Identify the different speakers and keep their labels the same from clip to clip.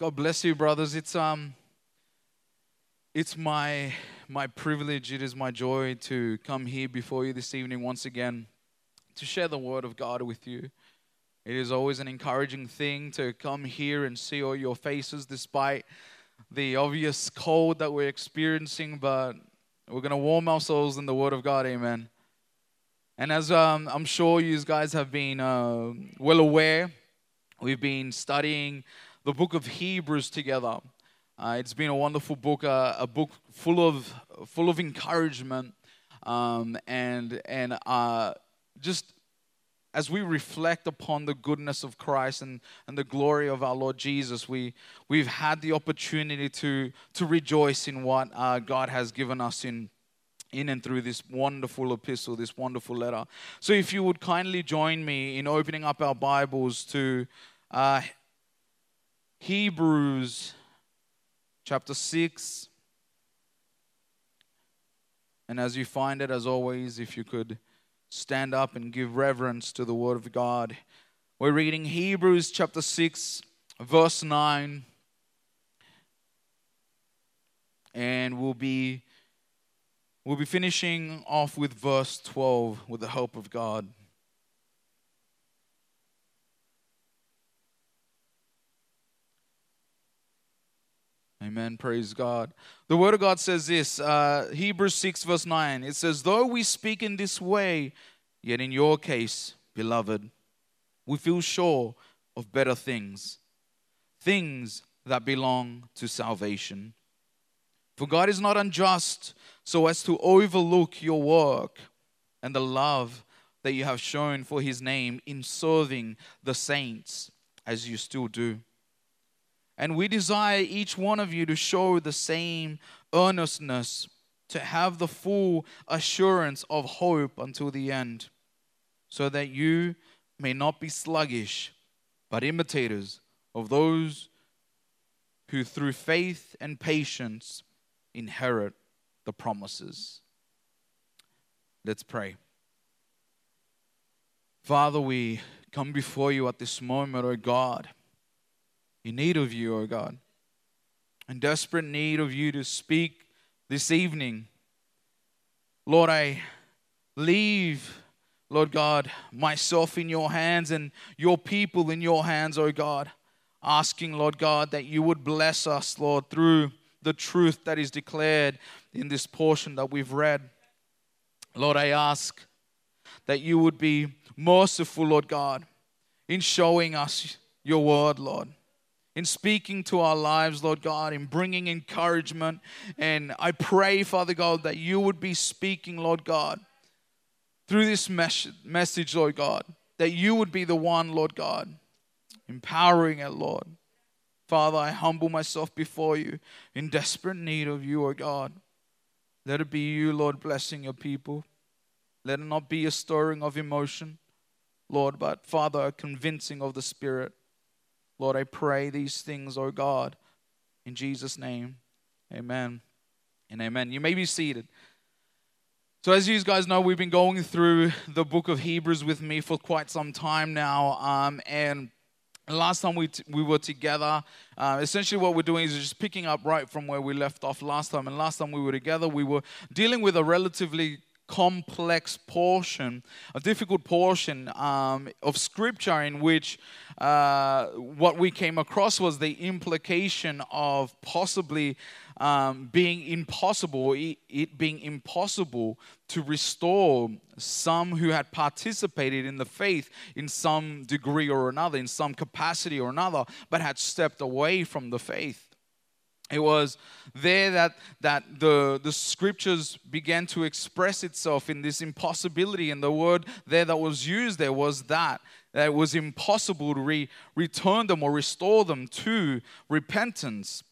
Speaker 1: God bless you, brothers. It's um, it's my my privilege. It is my joy to come here before you this evening once again to share the word of God with you. It is always an encouraging thing to come here and see all your faces, despite the obvious cold that we're experiencing. But we're gonna warm ourselves in the Word of God. Amen. And as um, I'm sure you guys have been uh, well aware, we've been studying the book of Hebrews together. Uh, it's been a wonderful book, uh, a book full of full of encouragement, um, and and uh, just as we reflect upon the goodness of Christ and, and the glory of our Lord Jesus, we we've had the opportunity to to rejoice in what uh, God has given us in in and through this wonderful epistle, this wonderful letter. So, if you would kindly join me in opening up our Bibles to uh, Hebrews chapter 6. And as you find it, as always, if you could stand up and give reverence to the Word of God. We're reading Hebrews chapter 6, verse 9. And we'll be we'll be finishing off with verse 12 with the help of God. Amen. Praise God. The Word of God says this uh, Hebrews 6, verse 9. It says, Though we speak in this way, yet in your case, beloved, we feel sure of better things, things that belong to salvation. For God is not unjust so as to overlook your work and the love that you have shown for His name in serving the saints as you still do. And we desire each one of you to show the same earnestness, to have the full assurance of hope until the end, so that you may not be sluggish, but imitators of those who through faith and patience inherit the promises. Let's pray. Father, we come before you at this moment, O oh God in need of you, O oh God. In desperate need of you to speak this evening. Lord, I leave, Lord God, myself in your hands and your people in your hands, O oh God. Asking, Lord God, that you would bless us, Lord, through the truth that is declared in this portion that we've read. Lord, I ask that you would be merciful, Lord God, in showing us your word, Lord in speaking to our lives, Lord God, in bringing encouragement. And I pray, Father God, that you would be speaking, Lord God, through this mes- message, Lord God, that you would be the one, Lord God, empowering it, Lord. Father, I humble myself before you in desperate need of you, O God. Let it be you, Lord, blessing your people. Let it not be a stirring of emotion, Lord, but Father, a convincing of the Spirit. Lord, I pray these things, oh God, in Jesus' name. Amen and amen. You may be seated. So, as you guys know, we've been going through the book of Hebrews with me for quite some time now. Um, and last time we, t- we were together, uh, essentially what we're doing is just picking up right from where we left off last time. And last time we were together, we were dealing with a relatively complex portion, a difficult portion um, of scripture in which uh, what we came across was the implication of possibly um, being impossible, it being impossible to restore some who had participated in the faith in some degree or another, in some capacity or another, but had stepped away from the faith it was there that, that the, the scriptures began to express itself in this impossibility and the word there that was used there was that that it was impossible to re, return them or restore them to repentance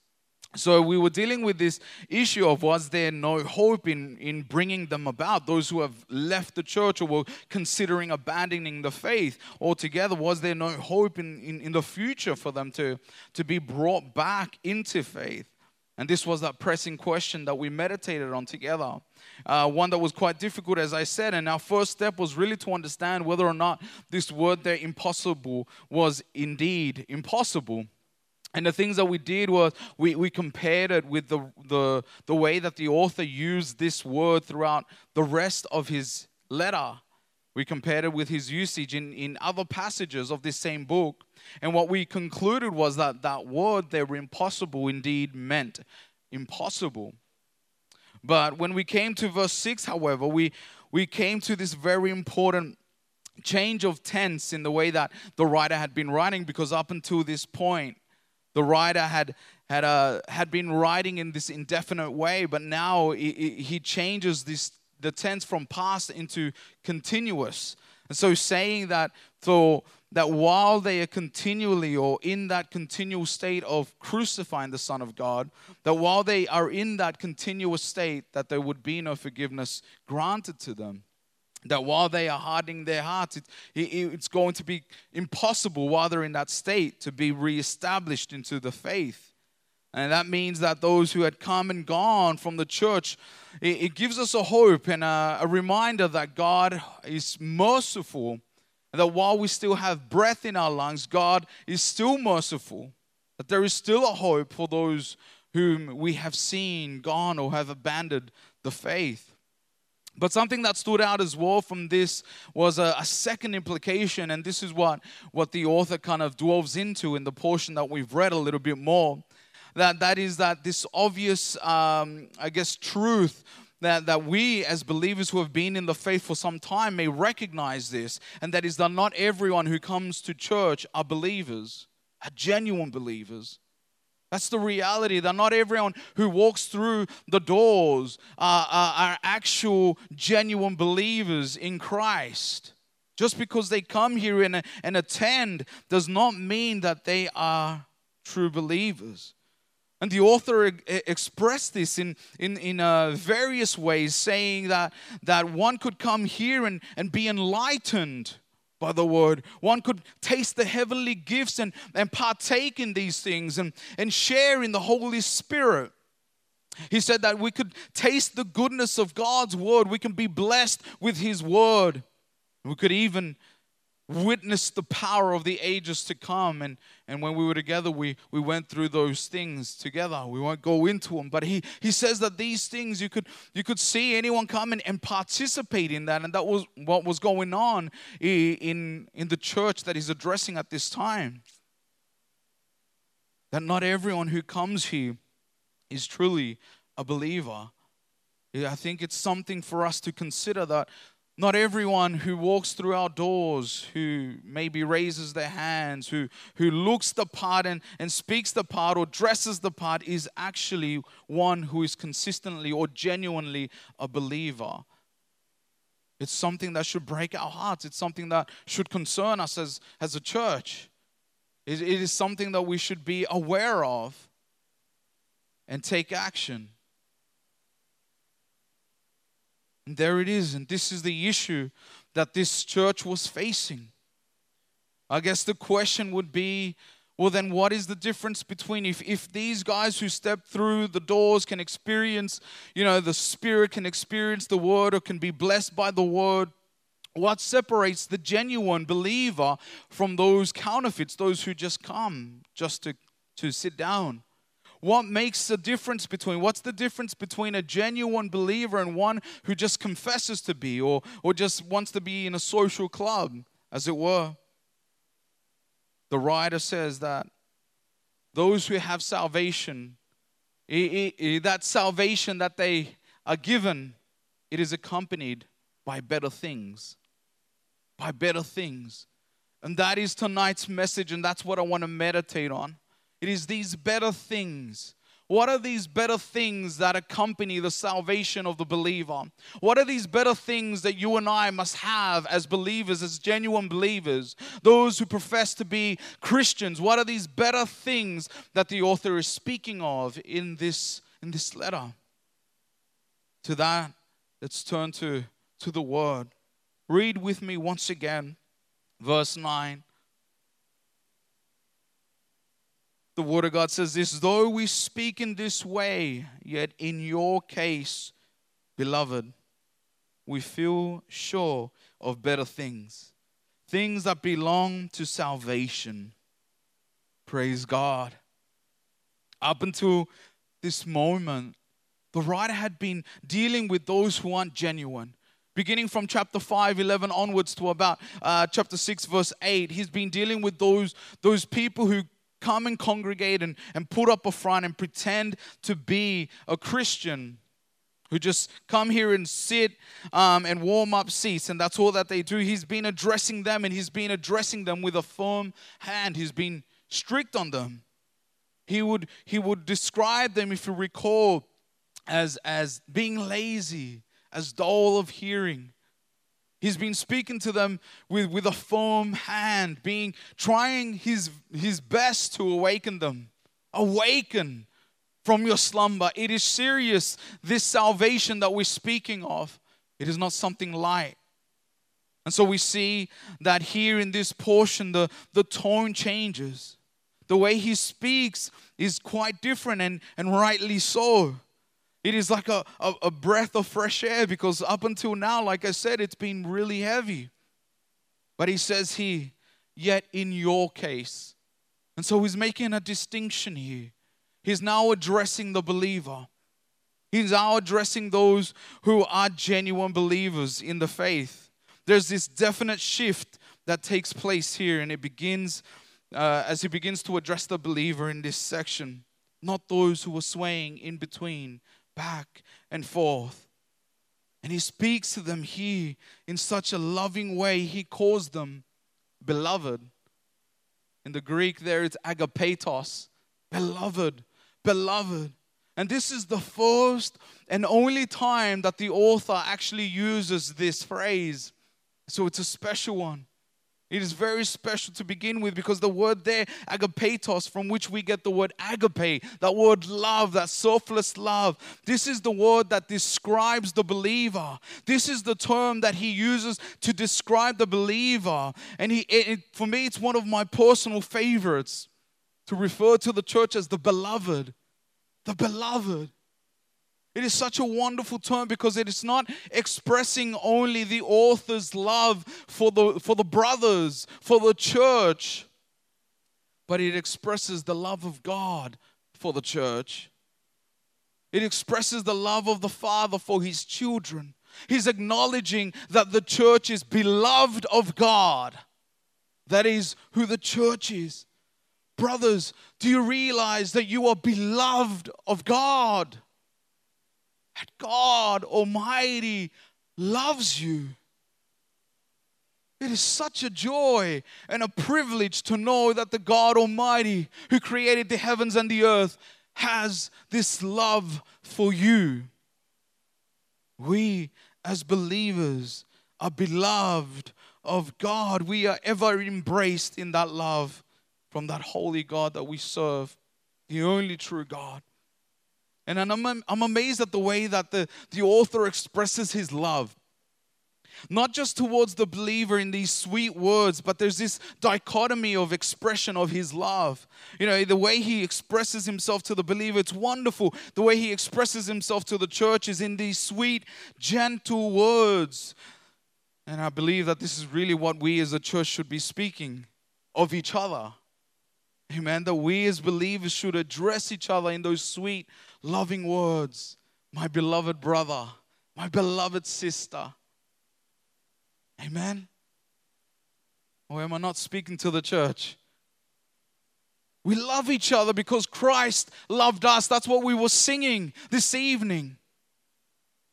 Speaker 1: so we were dealing with this issue of was there no hope in, in bringing them about those who have left the church or were considering abandoning the faith altogether was there no hope in, in, in the future for them to, to be brought back into faith and this was that pressing question that we meditated on together. Uh, one that was quite difficult, as I said. And our first step was really to understand whether or not this word there, impossible, was indeed impossible. And the things that we did was we, we compared it with the, the, the way that the author used this word throughout the rest of his letter. We compared it with his usage in, in other passages of this same book. And what we concluded was that that word there, were impossible, indeed meant impossible. But when we came to verse 6, however, we, we came to this very important change of tense in the way that the writer had been writing, because up until this point, the writer had had uh, had been writing in this indefinite way, but now he, he changes this the tense from past into continuous. And so saying that so that while they are continually or in that continual state of crucifying the Son of God, that while they are in that continuous state, that there would be no forgiveness granted to them. That while they are hardening their hearts, it, it, it's going to be impossible while they're in that state to be reestablished into the faith. And that means that those who had come and gone from the church, it, it gives us a hope and a, a reminder that God is merciful and that while we still have breath in our lungs, God is still merciful. That there is still a hope for those whom we have seen gone or have abandoned the faith. But something that stood out as well from this was a, a, second implication, and this is what, what the author kind of dwells into in the portion that we've read a little bit more. That, that is that this obvious, um, I guess, truth that, that we as believers who have been in the faith for some time may recognize this, and that is that not everyone who comes to church are believers, are genuine believers. That's the reality that not everyone who walks through the doors are, are, are actual, genuine believers in Christ. Just because they come here and, and attend does not mean that they are true believers. And the author expressed this in, in, in uh, various ways, saying that, that one could come here and, and be enlightened by the word. One could taste the heavenly gifts and, and partake in these things and, and share in the Holy Spirit. He said that we could taste the goodness of God's word. We can be blessed with His word. We could even witnessed the power of the ages to come. And, and when we were together, we, we went through those things together. We won't go into them. But he, he says that these things, you could, you could see anyone come and, and participate in that. And that was what was going on in, in the church that he's addressing at this time. That not everyone who comes here is truly a believer. I think it's something for us to consider that not everyone who walks through our doors, who maybe raises their hands, who, who looks the part and, and speaks the part or dresses the part, is actually one who is consistently or genuinely a believer. It's something that should break our hearts. It's something that should concern us as, as a church. It, it is something that we should be aware of and take action. And there it is. And this is the issue that this church was facing. I guess the question would be well, then what is the difference between if, if these guys who step through the doors can experience, you know, the Spirit, can experience the Word, or can be blessed by the Word? What separates the genuine believer from those counterfeits, those who just come just to, to sit down? What makes the difference between what's the difference between a genuine believer and one who just confesses to be or, or just wants to be in a social club, as it were? The writer says that those who have salvation, that salvation that they are given, it is accompanied by better things. By better things. And that is tonight's message, and that's what I want to meditate on. It is these better things. What are these better things that accompany the salvation of the believer? What are these better things that you and I must have as believers, as genuine believers, those who profess to be Christians? What are these better things that the author is speaking of in this, in this letter? To that, let's turn to, to the word. Read with me once again, verse 9. The Word of God says this though we speak in this way, yet in your case, beloved, we feel sure of better things, things that belong to salvation. Praise God. Up until this moment, the writer had been dealing with those who aren't genuine. Beginning from chapter 5, 11 onwards to about uh, chapter 6, verse 8, he's been dealing with those, those people who come and congregate and, and put up a front and pretend to be a Christian who just come here and sit um, and warm up seats, and that's all that they do. He's been addressing them, and he's been addressing them with a firm hand. He's been strict on them. He would he would describe them, if you recall, as as being lazy, as dull of hearing. He's been speaking to them with, with a firm hand, being trying his his best to awaken them. Awaken from your slumber. It is serious, this salvation that we're speaking of. It is not something light. And so we see that here in this portion, the, the tone changes. The way he speaks is quite different, and, and rightly so. It is like a, a, a breath of fresh air because up until now, like I said, it's been really heavy. But he says here, yet in your case. And so he's making a distinction here. He's now addressing the believer. He's now addressing those who are genuine believers in the faith. There's this definite shift that takes place here, and it begins uh, as he begins to address the believer in this section, not those who are swaying in between, back and forth. And he speaks to them here in such a loving way. He calls them beloved. In the Greek, there it's agapetos, beloved beloved. And this is the first and only time that the author actually uses this phrase. So it's a special one. It is very special to begin with because the word there, agapetos, from which we get the word agape, that word love, that selfless love, this is the word that describes the believer. This is the term that he uses to describe the believer. And he, it, for me, it's one of my personal favorites to refer to the church as the beloved. The beloved. It is such a wonderful term because it is not expressing only the author's love for the, for the brothers, for the church, but it expresses the love of God for the church. It expresses the love of the Father for his children. He's acknowledging that the church is beloved of God. That is who the church is. Brothers, do you realize that you are beloved of God? That God Almighty loves you. It is such a joy and a privilege to know that the God Almighty, who created the heavens and the earth, has this love for you. We, as believers, are beloved of God. We are ever embraced in that love from that holy God that we serve, the only true God. And I'm, I'm amazed at the way that the, the author expresses his love. Not just towards the believer in these sweet words, but there's this dichotomy of expression of his love. You know, the way he expresses himself to the believer, it's wonderful. The way he expresses himself to the church is in these sweet, gentle words. And I believe that this is really what we as a church should be speaking of each other. Amen. That we as believers should address each other in those sweet, loving words. My beloved brother, my beloved sister. Amen. Or am I not speaking to the church? We love each other because Christ loved us. That's what we were singing this evening.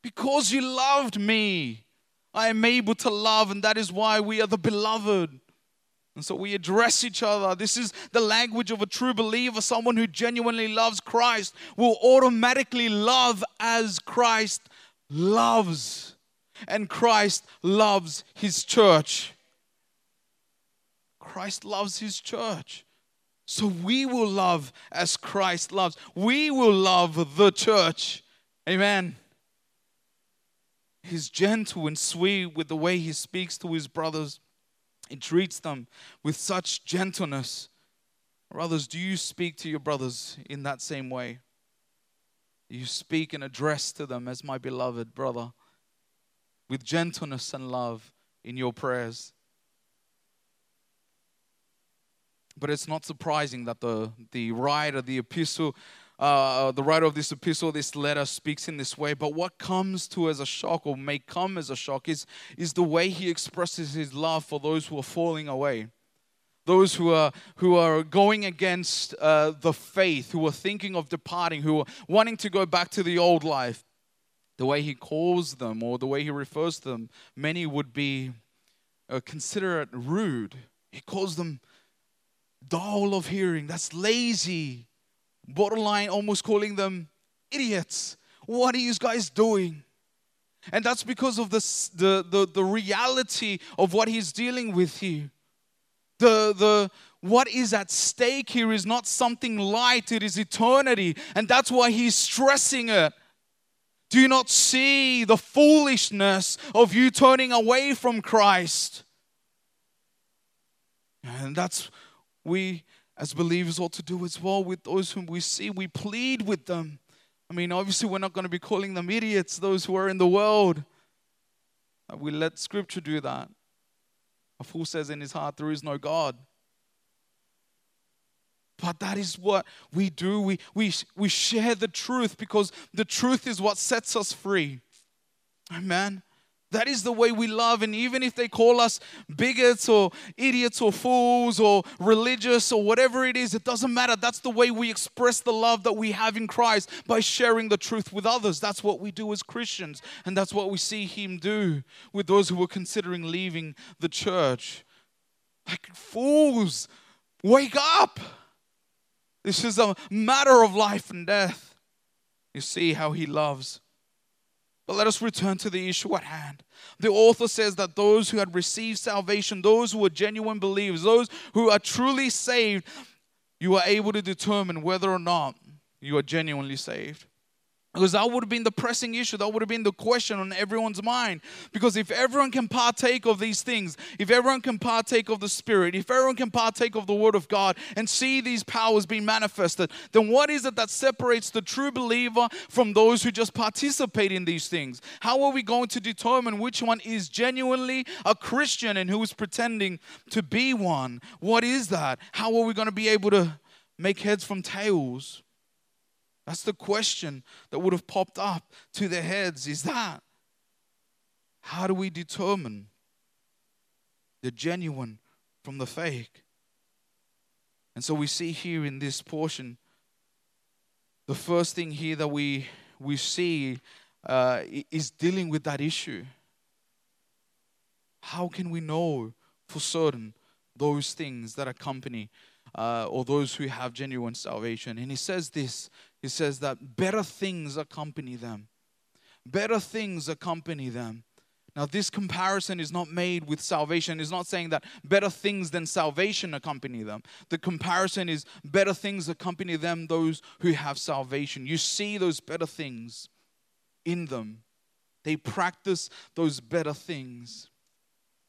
Speaker 1: Because you loved me, I am able to love, and that is why we are the beloved. And so we address each other. This is the language of a true believer. Someone who genuinely loves Christ will automatically love as Christ loves. And Christ loves his church. Christ loves his church. So we will love as Christ loves. We will love the church. Amen. He's gentle and sweet with the way he speaks to his brothers. He treats them with such gentleness. Brothers, do you speak to your brothers in that same way? You speak and address to them as my beloved brother with gentleness and love in your prayers. But it's not surprising that the, the writer, the epistle, uh, the writer of this epistle, this letter speaks in this way. But what comes to as a shock, or may come as a shock, is, is the way he expresses his love for those who are falling away. Those who are, who are going against uh, the faith, who are thinking of departing, who are wanting to go back to the old life. The way he calls them, or the way he refers to them, many would be uh, consider it rude. He calls them dull of hearing. That's lazy borderline almost calling them idiots. What are you guys doing? And that's because of the, the, the, the reality of what he's dealing with here. The, the, what is at stake here is not something light, it is eternity. And that's why he's stressing it. Do you not see the foolishness of you turning away from Christ? And that's we as believers ought to do as well with those whom we see. We plead with them. I mean, obviously, we're not going to be calling them idiots, those who are in the world. We let Scripture do that. A fool says in his heart, There is no God. But that is what we do. We, we, we share the truth because the truth is what sets us free. Amen. That is the way we love. And even if they call us bigots or idiots or fools or religious or whatever it is, it doesn't matter. That's the way we express the love that we have in Christ by sharing the truth with others. That's what we do as Christians. And that's what we see Him do with those who were considering leaving the church. Like fools, wake up. This is a matter of life and death. You see how He loves. But let us return to the issue at hand. The author says that those who had received salvation, those who were genuine believers, those who are truly saved, you are able to determine whether or not you are genuinely saved. Because that would have been the pressing issue. That would have been the question on everyone's mind. Because if everyone can partake of these things, if everyone can partake of the Spirit, if everyone can partake of the Word of God and see these powers being manifested, then what is it that separates the true believer from those who just participate in these things? How are we going to determine which one is genuinely a Christian and who is pretending to be one? What is that? How are we going to be able to make heads from tails? That's the question that would have popped up to their heads is that how do we determine the genuine from the fake? And so we see here in this portion, the first thing here that we, we see uh, is dealing with that issue. How can we know for certain those things that accompany uh, or those who have genuine salvation? And he says this he says that better things accompany them. Better things accompany them. Now, this comparison is not made with salvation. It's not saying that better things than salvation accompany them. The comparison is better things accompany them, those who have salvation. You see those better things in them. They practice those better things.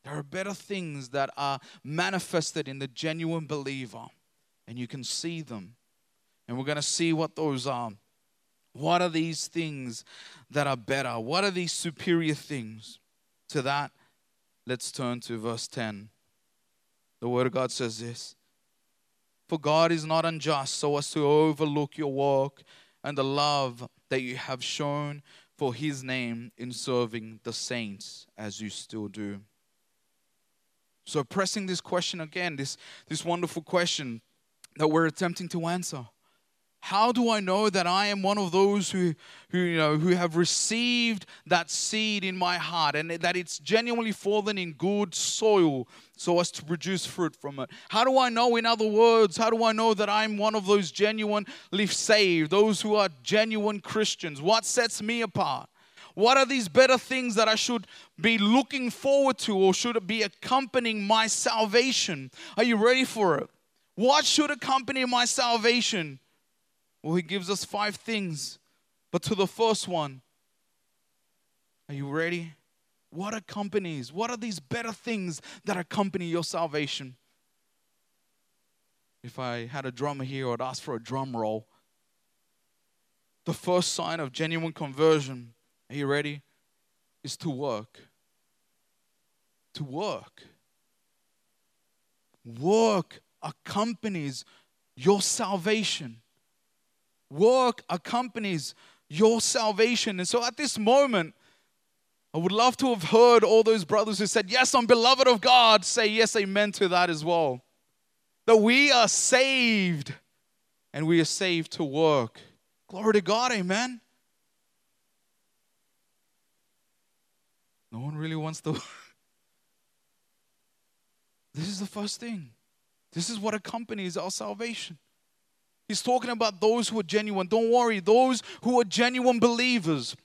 Speaker 1: There are better things that are manifested in the genuine believer, and you can see them. And we're going to see what those are. What are these things that are better? What are these superior things? To that, let's turn to verse 10. The Word of God says this For God is not unjust so as to overlook your work and the love that you have shown for His name in serving the saints as you still do. So, pressing this question again, this, this wonderful question that we're attempting to answer how do I know that I am one of those who, who, you know, who have received that seed in my heart and that it's genuinely fallen in good soil so as to produce fruit from it? How do I know, in other words, how do I know that I'm one of those genuinely saved, those who are genuine Christians? What sets me apart? What are these better things that I should be looking forward to or should be accompanying my salvation? Are you ready for it? What should accompany my salvation? Well, he gives us five things. But to the first one, are you ready? What accompanies? What are these better things that accompany your salvation? If I had a drummer here, I'd ask for a drum roll. The first sign of genuine conversion, are you ready? Is to work. To work. Work accompanies your salvation. Work accompanies your salvation. And so at this moment, I would love to have heard all those brothers who said, Yes, I'm beloved of God, say yes, amen to that as well. That we are saved and we are saved to work. Glory to God, amen. No one really wants to. this is the first thing. This is what accompanies our salvation. He's talking about those who are genuine. Don't worry, those who are genuine believers.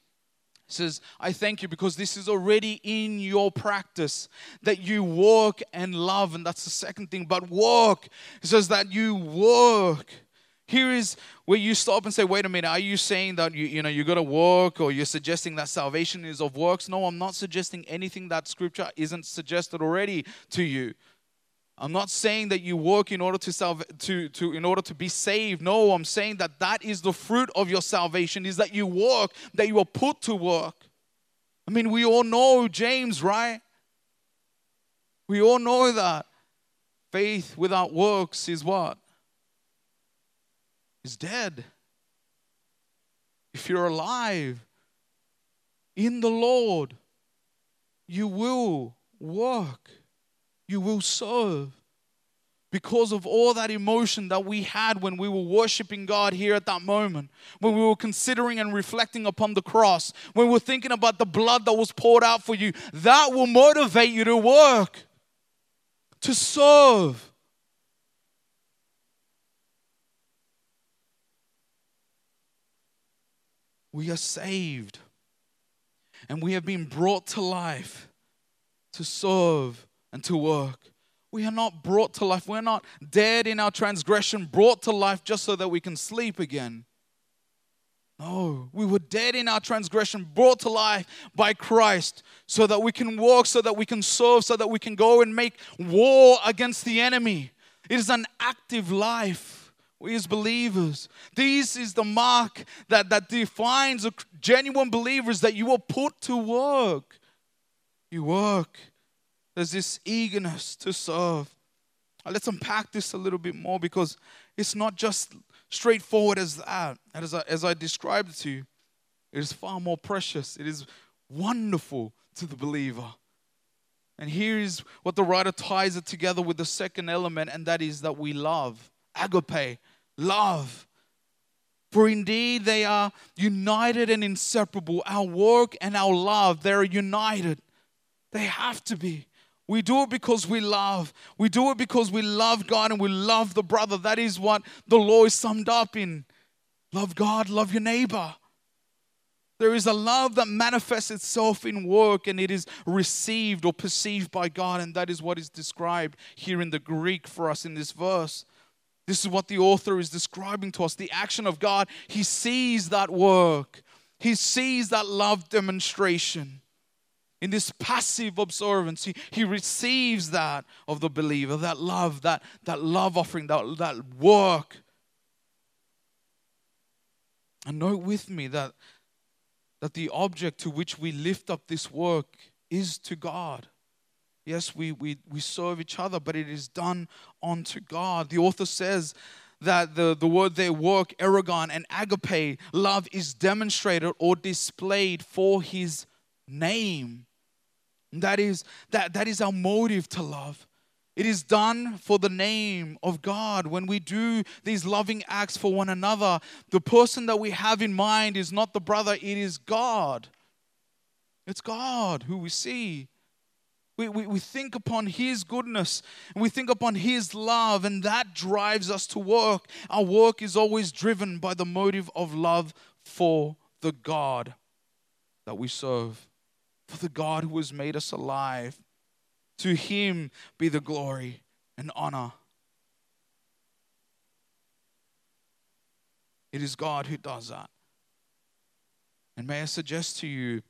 Speaker 1: He says, I thank you because this is already in your practice that you work and love. And that's the second thing. But work. He says that you work. Here is where you stop and say, wait a minute, are you saying that you, you know you gotta work or you're suggesting that salvation is of works? No, I'm not suggesting anything that scripture isn't suggested already to you. I'm not saying that you work in order to salve, to, to in order to be saved. No, I'm saying that that is the fruit of your salvation is that you work, that you are put to work. I mean, we all know James, right? We all know that faith without works is what? Is dead. If you're alive in the Lord, you will work you will serve. Because of all that emotion that we had when we were worshiping God here at that moment, when we were considering and reflecting upon the cross, when we were thinking about the blood that was poured out for you, that will motivate you to work, to serve. We are saved and we have been brought to life to serve and to work. We are not brought to life. We're not dead in our transgression, brought to life just so that we can sleep again. No, we were dead in our transgression, brought to life by Christ so that we can walk, so that we can serve, so that we can go and make war against the enemy. It is an active life. We as believers. This is the mark that, that defines a genuine believers that you are put to work. You work. There's this eagerness to serve. Let's unpack this a little bit more because it's not just straightforward as that. As I, as I described to you, it is far more precious. It is wonderful to the believer. And here is what the writer ties it together with the second element, and that is that we love. Agape, love. For indeed they are united and inseparable. Our work and our love, they're united. They have to be. We do it because we love. We do it because we love God and we love the brother. That is what the law is summed up in. Love God, love your neighbor. There is a love that manifests itself in work and it is received or perceived by God, and that is what is described here in the Greek for us in this verse. This is what the author is describing to us the action of God. He sees that work, he sees that love demonstration in this passive observance, he, he receives that of the believer, that love, that, that love offering, that, that work. And note with me that, that the object to which we lift up this work is to God. Yes, we, we, we serve each other, but it is done unto God. The author says that the, the word they work, ergon and agape, love is demonstrated or displayed for his name. That is, that, that is our motive to love. It is done for the name of God. When we do these loving acts for one another, the person that we have in mind is not the brother, it is God. It's God who we see. We, we, we think upon His goodness and we think upon His love, and that drives us to work. Our work is always driven by the motive of love for the God that we serve for the God who has made us alive. To him be the glory and honor. It is God who does that. And may I suggest to you,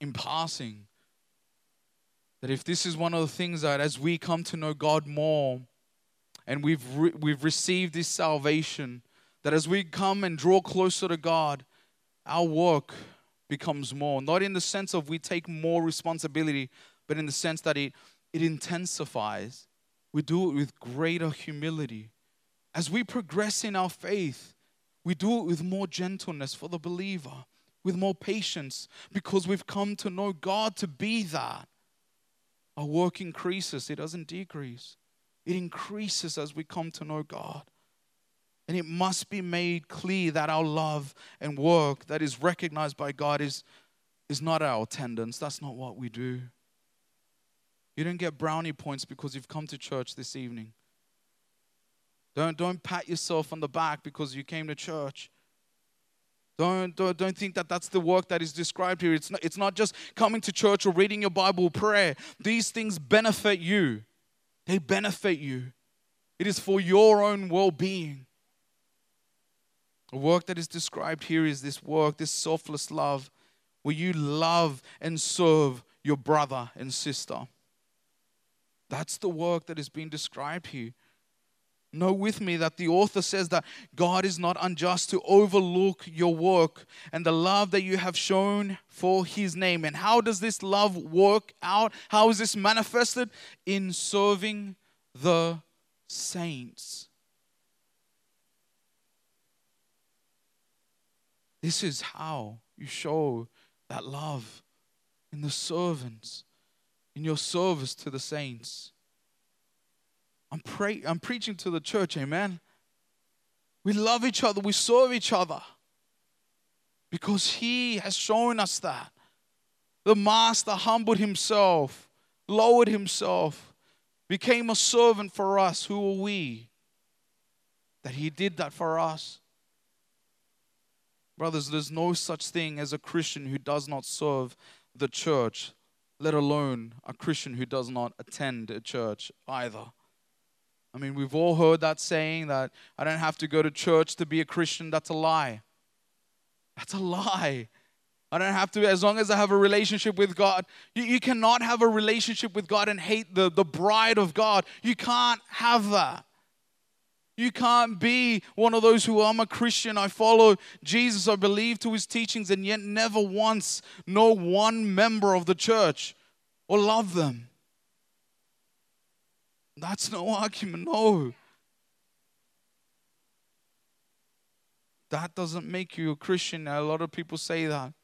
Speaker 1: in passing, that if this is one of the things that as we come to know God more and we've, re- we've received this salvation, that as we come and draw closer to God, our work becomes more. Not in the sense of we take more responsibility, but in the sense that it, it intensifies. we do it with greater humility. As we progress in our faith, we do it with more gentleness for the believer, with more patience, because we've come to know God to be that. Our work increases, it doesn't decrease. It increases as we come to know God. And it must be made clear that our love and work that is recognized by God is, is not our attendance. That's not what we do. You don't get brownie points because you've come to church this evening. Don't, don't pat yourself on the back because you came to church. Don't, don't, don't think that that's the work that is described here. It's not, it's not just coming to church or reading your Bible prayer. These things benefit you, they benefit you. It is for your own well being. The work that is described here is this work, this selfless love, where you love and serve your brother and sister. That's the work that is being described here. Know with me that the author says that God is not unjust to overlook your work and the love that you have shown for his name. And how does this love work out? How is this manifested? In serving the saints. This is how you show that love in the servants, in your service to the saints. I'm, pray- I'm preaching to the church, amen. We love each other, we serve each other because He has shown us that. The Master humbled Himself, lowered Himself, became a servant for us. Who are we? That He did that for us. Brothers, there's no such thing as a Christian who does not serve the church, let alone a Christian who does not attend a church either. I mean, we've all heard that saying that I don't have to go to church to be a Christian. That's a lie. That's a lie. I don't have to, as long as I have a relationship with God. You, you cannot have a relationship with God and hate the, the bride of God. You can't have that. You can't be one of those who I'm a Christian, I follow Jesus, I believe to his teachings, and yet never once know one member of the church or love them. That's no argument, no. That doesn't make you a Christian. A lot of people say that.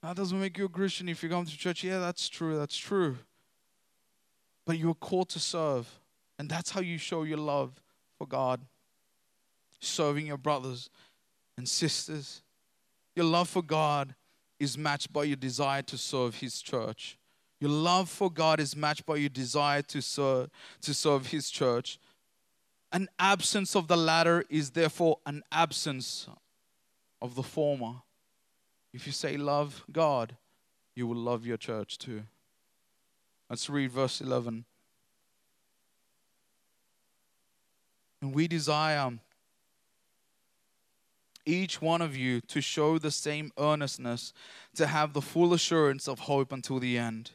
Speaker 1: That doesn't make you a Christian if you come to church. Yeah, that's true. That's true. But you're called to serve. And that's how you show your love for God. Serving your brothers and sisters. Your love for God is matched by your desire to serve His church. Your love for God is matched by your desire to serve, to serve His church. An absence of the latter is therefore an absence of the former. If you say love God, you will love your church too. Let's read verse 11. And we desire each one of you to show the same earnestness, to have the full assurance of hope until the end.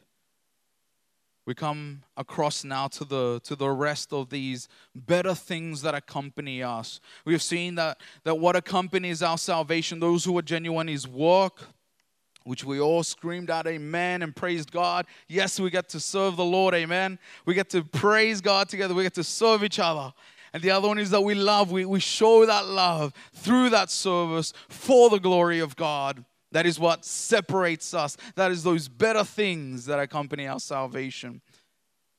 Speaker 1: We come across now to the to the rest of these better things that accompany us. We have seen that that what accompanies our salvation those who are genuine is work which we all screamed out amen and praised god. Yes we get to serve the lord amen. We get to praise god together. We get to serve each other and the other one is that we love we, we show that love through that service for the glory of god that is what separates us. That is those better things that accompany our salvation.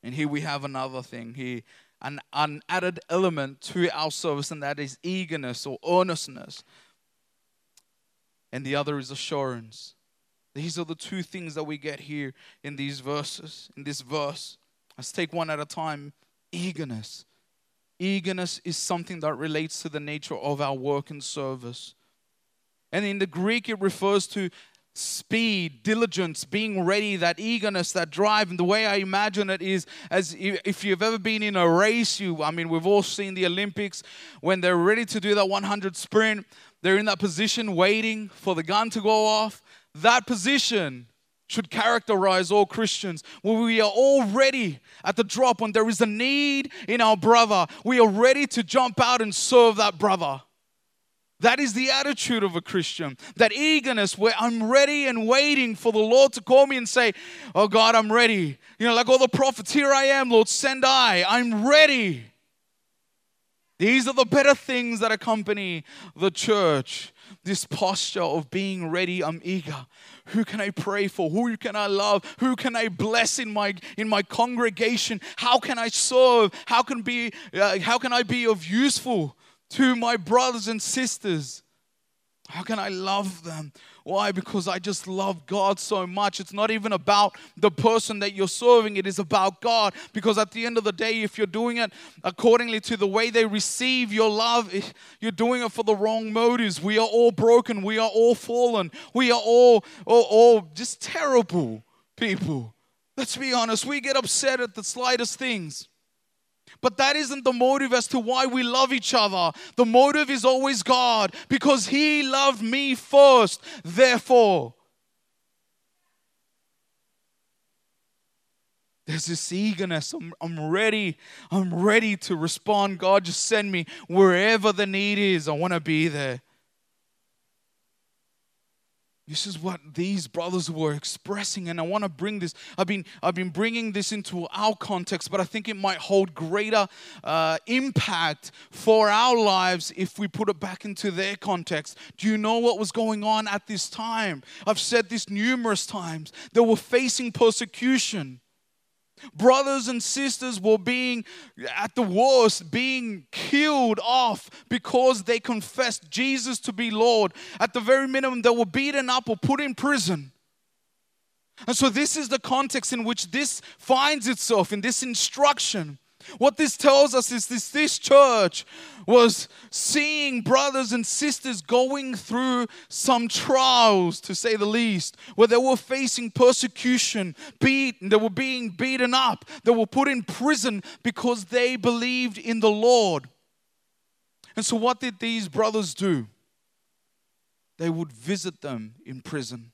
Speaker 1: And here we have another thing here an, an added element to our service, and that is eagerness or earnestness. And the other is assurance. These are the two things that we get here in these verses, in this verse. Let's take one at a time. Eagerness. Eagerness is something that relates to the nature of our work and service. And in the Greek, it refers to speed, diligence, being ready, that eagerness, that drive. And the way I imagine it is as if you've ever been in a race, you I mean, we've all seen the Olympics when they're ready to do that 100 sprint, they're in that position waiting for the gun to go off. That position should characterize all Christians. Where we are all ready at the drop when there is a need in our brother. We are ready to jump out and serve that brother. That is the attitude of a Christian. That eagerness where I'm ready and waiting for the Lord to call me and say, Oh God, I'm ready. You know, like all the prophets, here I am, Lord, send I. I'm ready. These are the better things that accompany the church. This posture of being ready, I'm eager. Who can I pray for? Who can I love? Who can I bless in my in my congregation? How can I serve? How can be uh, how can I be of useful to my brothers and sisters? How can I love them? Why? Because I just love God so much. It's not even about the person that you're serving, it is about God. Because at the end of the day, if you're doing it accordingly to the way they receive your love, eh, you're doing it for the wrong motives. We are all broken, we are all fallen, we are all, all, all just terrible people. Let's be honest, we get upset at the slightest things. But that isn't the motive as to why we love each other. The motive is always God because He loved me first. Therefore, there's this eagerness. I'm, I'm ready. I'm ready to respond. God, just send me wherever the need is. I want to be there. This is what these brothers were expressing, and I want to bring this. I've been I've been bringing this into our context, but I think it might hold greater uh, impact for our lives if we put it back into their context. Do you know what was going on at this time? I've said this numerous times. They were facing persecution. Brothers and sisters were being, at the worst, being killed off because they confessed Jesus to be Lord. At the very minimum, they were beaten up or put in prison. And so, this is the context in which this finds itself in this instruction. What this tells us is this this church was seeing brothers and sisters going through some trials, to say the least, where they were facing persecution, beaten, they were being beaten up, they were put in prison because they believed in the Lord. And so, what did these brothers do? They would visit them in prison,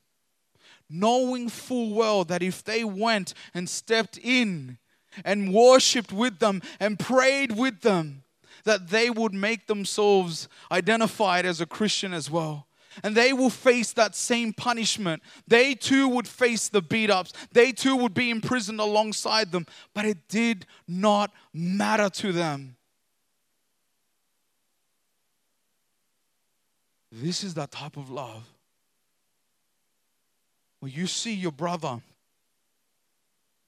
Speaker 1: knowing full well that if they went and stepped in, and worshiped with them and prayed with them, that they would make themselves identified as a Christian as well. And they will face that same punishment. They too would face the beat ups. They too would be imprisoned alongside them. But it did not matter to them. This is that type of love. When you see your brother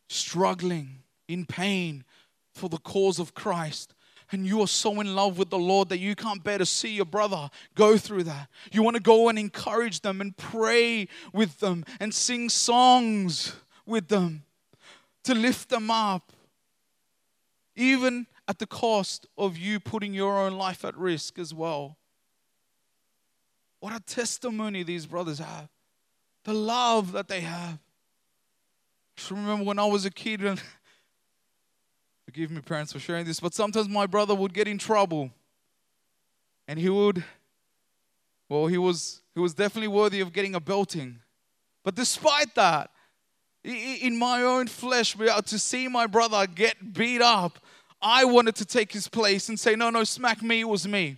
Speaker 1: struggling, in pain for the cause of Christ. And you are so in love with the Lord that you can't bear to see your brother go through that. You want to go and encourage them and pray with them and sing songs with them to lift them up, even at the cost of you putting your own life at risk as well. What a testimony these brothers have, the love that they have. I remember when I was a kid and Forgive me, parents, for sharing this, but sometimes my brother would get in trouble. And he would, well, he was he was definitely worthy of getting a belting. But despite that, in my own flesh, to see my brother get beat up, I wanted to take his place and say, No, no, smack me, it was me.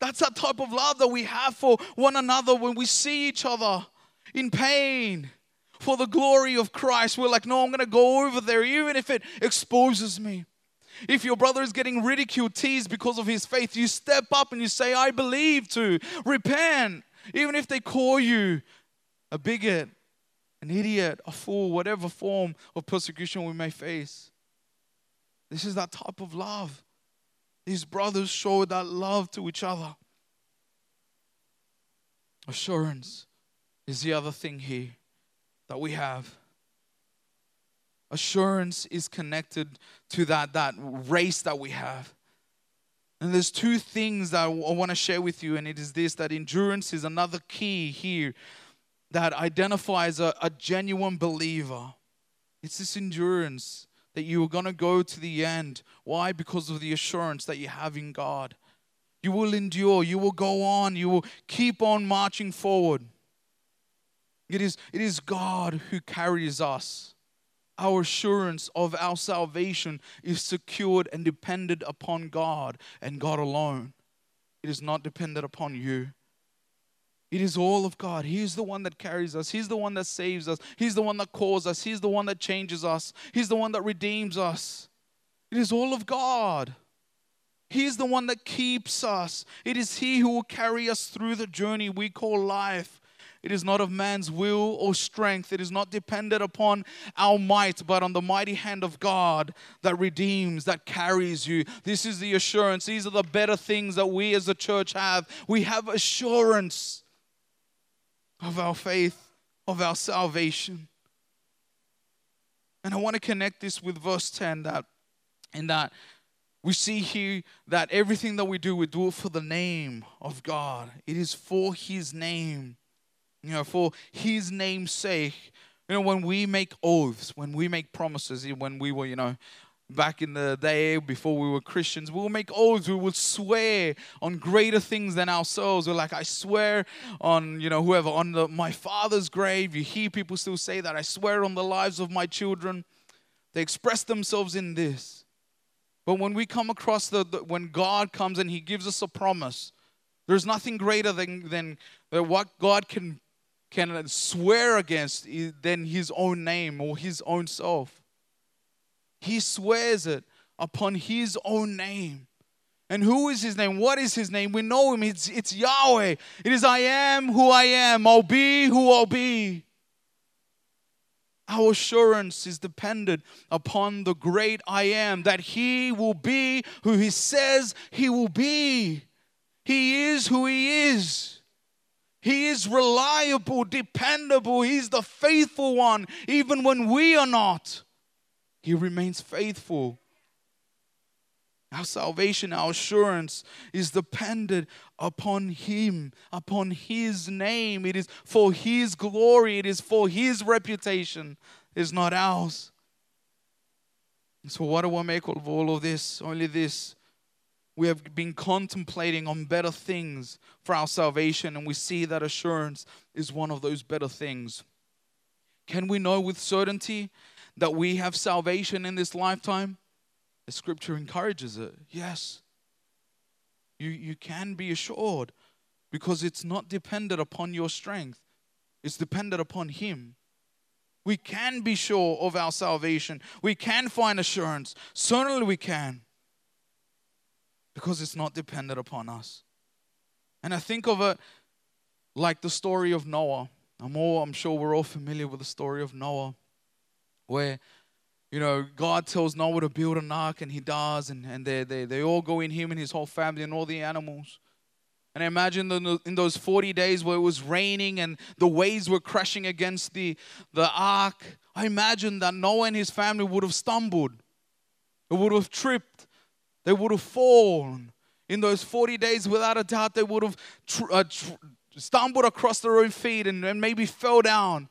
Speaker 1: That's that type of love that we have for one another when we see each other in pain for the glory of Christ. We're like, no, I'm going to go over there, even if it exposes me. If your brother is getting ridiculed, teased because of his faith, you step up and you say, I believe to repent. Even if they call you a bigot, an idiot, a fool, whatever form of persecution we may face. This is that type of love. These brothers showed that love to each other. Assurance is the other thing here that we have. Assurance is connected to that, that race that we have. And there's two things that I want to share with you, and it is this that endurance is another key here that identifies a, a genuine believer. It's this endurance that you are going to go to the end. Why? Because of the assurance that you have in God. You will endure, you will go on, you will keep on marching forward. It is, it is God who carries us. Our assurance of our salvation is secured and dependent upon God and God alone. It is not dependent upon you. It is all of God. He is the one that carries us. He's the one that saves us. He's the one that calls us. He's the one that changes us. He's the one that redeems us. It is all of God. He's the one that keeps us. It is He who will carry us through the journey we call life. It is not of man's will or strength. It is not dependent upon our might, but on the mighty hand of God that redeems, that carries you. This is the assurance. These are the better things that we as a church have. We have assurance of our faith, of our salvation. And I want to connect this with verse 10 that in that we see here that everything that we do, we do it for the name of God. It is for His name you know, for his name's sake. You know, when we make oaths, when we make promises, when we were, you know, back in the day before we were Christians, we will make oaths. We will swear on greater things than ourselves. We're like, I swear on, you know, whoever, on the, my father's grave. You hear people still say that. I swear on the lives of my children. They express themselves in this. But when we come across the, the when God comes and He gives us a promise, there's nothing greater than, than, than what God can can swear against than his own name or his own self. He swears it upon his own name. And who is his name? What is his name? We know him. It's, it's Yahweh. It is I am who I am. I'll be who I'll be. Our assurance is dependent upon the great I am, that he will be who he says he will be. He is who he is. He is reliable, dependable. He's the faithful one, even when we are not. He remains faithful. Our salvation, our assurance is dependent upon Him, upon His name. It is for His glory, it is for His reputation, it is not ours. So, what do I make of all of this? Only this we have been contemplating on better things for our salvation, and we see that assurance is one of those better things. Can we know with certainty that we have salvation in this lifetime? The scripture encourages it. Yes. You, you can be assured because it's not dependent upon your strength, it's dependent upon Him. We can be sure of our salvation. We can find assurance. Certainly, we can because it's not dependent upon us. And I think of it like the story of Noah. I'm all I'm sure we're all familiar with the story of Noah, where you know God tells Noah to build an ark and he does, and, and they, they they all go in him and his whole family and all the animals. And I imagine in those 40 days where it was raining and the waves were crashing against the, the ark, I imagine that Noah and his family would have stumbled. It would have tripped. They would have fallen. In those 40 days, without a doubt, they would have tr- uh, tr- stumbled across their own feet and, and maybe fell down.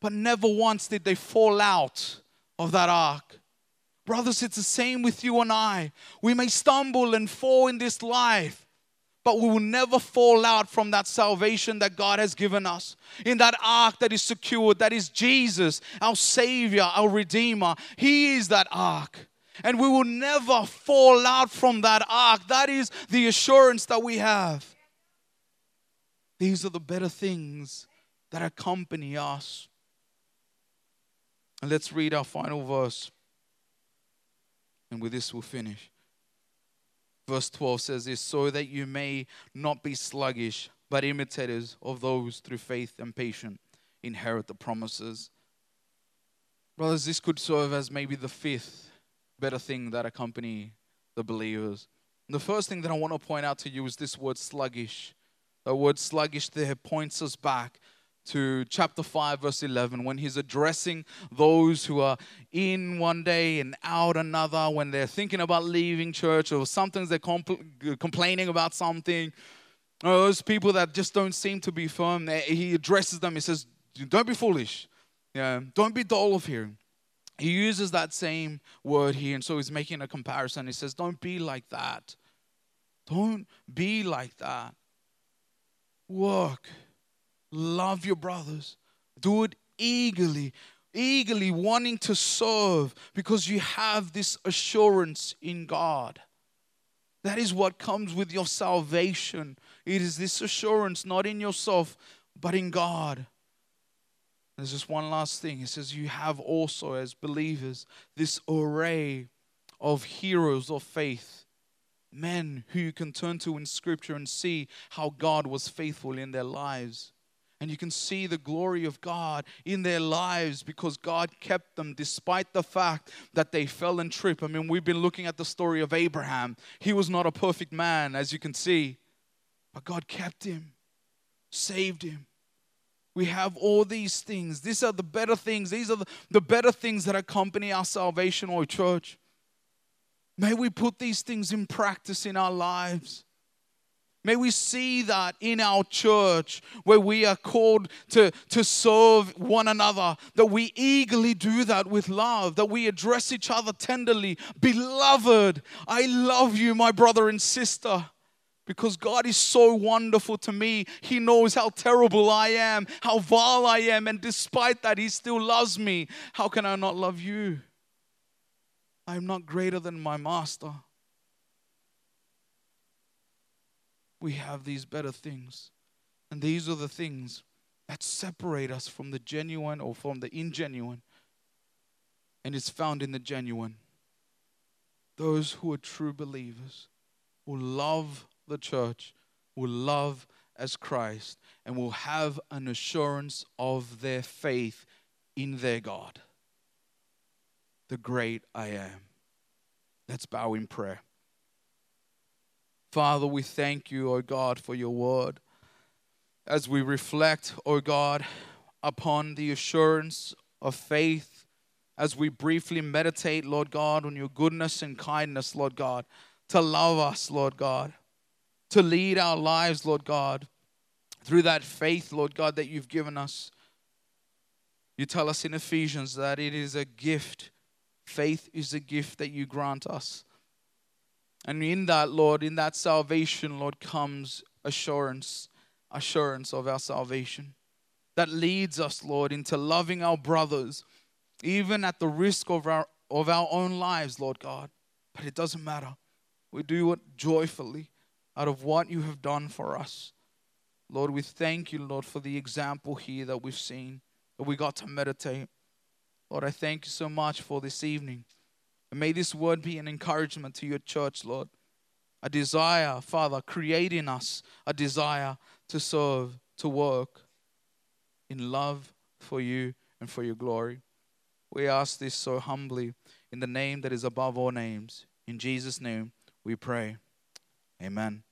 Speaker 1: But never once did they fall out of that ark. Brothers, it's the same with you and I. We may stumble and fall in this life, but we will never fall out from that salvation that God has given us. In that ark that is secured, that is Jesus, our Savior, our Redeemer. He is that ark and we will never fall out from that ark. That is the assurance that we have. These are the better things that accompany us. And let's read our final verse. And with this, we'll finish. Verse 12 says this so that you may not be sluggish, but imitators of those through faith and patience inherit the promises. Brothers, this could serve as maybe the fifth better thing that accompany the believers. And the first thing that I want to point out to you is this word sluggish. The word sluggish there points us back to chapter 5, verse 11, when he's addressing those who are in one day and out another, when they're thinking about leaving church or sometimes they're compl- complaining about something. Oh, those people that just don't seem to be firm, eh, he addresses them. He says, Don't be foolish. Yeah, don't be dull of hearing he uses that same word here, and so he's making a comparison. He says, Don't be like that. Don't be like that. Work. Love your brothers. Do it eagerly, eagerly wanting to serve because you have this assurance in God. That is what comes with your salvation. It is this assurance, not in yourself, but in God. There's just one last thing. It says, You have also, as believers, this array of heroes of faith, men who you can turn to in Scripture and see how God was faithful in their lives. And you can see the glory of God in their lives because God kept them despite the fact that they fell and tripped. I mean, we've been looking at the story of Abraham. He was not a perfect man, as you can see, but God kept him, saved him. We have all these things. These are the better things. These are the, better things that accompany our salvation, or church. May we put these things in practice in our lives. May we see that in our church where we are called to, to serve one another, that we eagerly do that with love, that we address each other tenderly. Beloved, I love you, my brother and sister, because God is so wonderful to me. He knows how terrible I am, how vile I am, and despite that, He still loves me. How can I not love you? I am not greater than my master. we have these better things. And these are the things that separate us from the genuine or from the ingenuine. And it's found in the genuine. Those who are true believers will love the church, will love as Christ, and will have an assurance of their faith in their God, the great I am. Let's bow in prayer. Father, we thank you, O God, for your word. As we reflect, O God, upon the assurance of faith, as we briefly meditate, Lord God, on your goodness and kindness, Lord God, to love us, Lord God, to lead our lives, Lord God, through that faith, Lord God, that you've given us. You tell us in Ephesians that it is a gift. Faith is a gift that you grant us. And in that, Lord, in that salvation, Lord, comes assurance, assurance of our salvation. That leads us, Lord, into loving our brothers, even at the risk of our, of our own lives, Lord God. But it doesn't matter. We do it joyfully out of what you have done for us. Lord, we thank you, Lord, for the example here that we've seen, that we got to meditate. Lord, I thank you so much for this evening. And may this word be an encouragement to your church, Lord. A desire, Father, create in us a desire to serve, to work in love for you and for your glory. We ask this so humbly in the name that is above all names. In Jesus' name we pray. Amen.